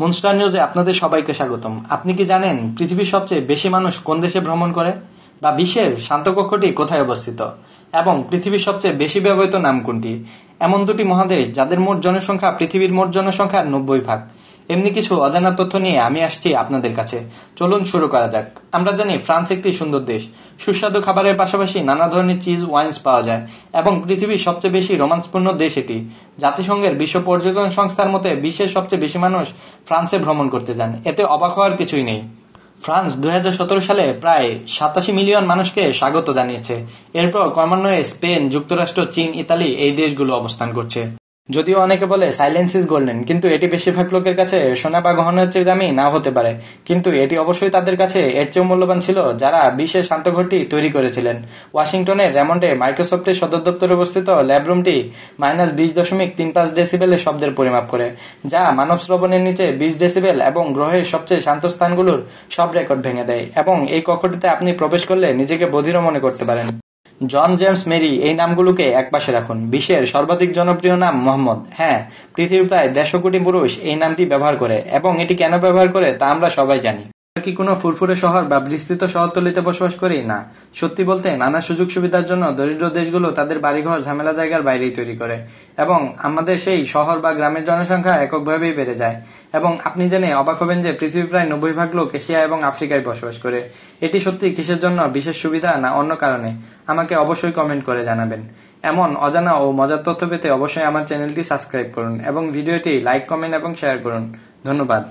Munster নিউজে আপনাদের সবাইকে স্বাগতম। আপনি কি জানেন পৃথিবীর সবচেয়ে বেশি মানুষ কোন দেশে ভ্রমণ করে? বা বিশ্বের শান্তকক্ষটি কোথায় অবস্থিত? এবং পৃথিবীর সবচেয়ে বেশি ব্যবহৃত নাম কোনটি? এমন দুটি মহাদেশ যাদের মোট জনসংখ্যা পৃথিবীর মোট জনসংখ্যার নব্বই ভাগ। এমনি কিছু অজানা তথ্য নিয়ে আমি আসছি আপনাদের কাছে। চলুন শুরু করা যাক। আমরা জানি ফ্রান্স একটি সুন্দর দেশ। সুস্বাদু খাবারের পাশাপাশি নানা ধরনের চিজ, ওয়াইন্স পাওয়া যায় এবং পৃথিবীর সবচেয়ে বেশি রোমান্সপূর্ণ দেশ এটি। জাতিসংঘের বিশ্ব পর্যটন সংস্থার মতে বিশ্বের সবচেয়ে বেশি মানুষ ফ্রান্সে ভ্রমণ করতে যান। এতে অবাক হওয়ার কিছুই নেই। ফ্রান্স দুই হাজার সতেরো সালে প্রায় সাতাশি মিলিয়ন মানুষকে স্বাগত জানিয়েছে। এরপর ক্রমান্বয়ে স্পেন, যুক্তরাষ্ট্র, চীন, ইতালি এই দেশগুলো অবস্থান করছে। যদিও অনেকে বলে সাইলেন্স ইজ গোল্ডেন কিন্তু এটি বেশিরভাগ লোকের কাছে সোনা বা গহনার চেয়ে দামি, না হতে পারে। কিন্তু এটি অবশ্যই তাদের কাছে এর চেয়েও মূল্যবান ছিল, যারা বিশ্বের শান্ত শান্তঘরটি তৈরি করেছিলেন। ওয়াশিংটনের রেমন্ডে মাইক্রোসফটের সদর দপ্তরে অবস্থিত ল্যাবরুমটি মাইনাস বিশ দশমিক তিন পাঁচ ডেসিবেলের শব্দের পরিমাপ করে, যা মানব শ্রবণের নিচে বিশ ডেসিবেল এবং গ্রহের সবচেয়ে শান্ত স্থানগুলোর সব রেকর্ড ভেঙে দেয়। এবং এই কক্ষটিতে আপনি প্রবেশ করলে নিজেকে বধির মনে করতে পারেন। জন জেমস মেরি এই নামগুলোকে একপাশে রাখুন। বিশ্বের সর্বাধিক জনপ্রিয় নাম মোহাম্মদ। হ্যাঁ পৃথিবীর প্রায় দেড়শো কোটি পুরুষ এই নামটি ব্যবহার করে, এবং এটি কেন ব্যবহার করে তা আমরা সবাই জানি। কি কোনো ফুরফুরে শহর বা বিস্তৃত শহরতলিতে বসবাস করি? না। সত্যি বলতে, নানা সুযোগ সুবিধার জন্য দরিদ্র দেশগুলো তাদের বাড়িঘর, ঝামেলা জায়গার বাইরেই তৈরি করে। এবং আমাদের সেই শহর বা গ্রামের জনসংখ্যা এককভাবেই বেড়ে যায়। এবং আপনি জেনে অবাক হবেন যে পৃথিবীর প্রায় নব্বই ভাগ লোক এশিয়া এবং আফ্রিকায় বসবাস করে। এটি সত্যি কিসের জন্য বিশেষ সুবিধা না অন্য কারণে? আমাকে অবশ্যই কমেন্ট করে জানাবেন। এমন অজানা ও মজার তথ্য পেতে অবশ্যই আমার চ্যানেলটি সাবস্ক্রাইব করুন এবং ভিডিওটি লাইক, কমেন্ট এবং শেয়ার করুন। ধন্যবাদ।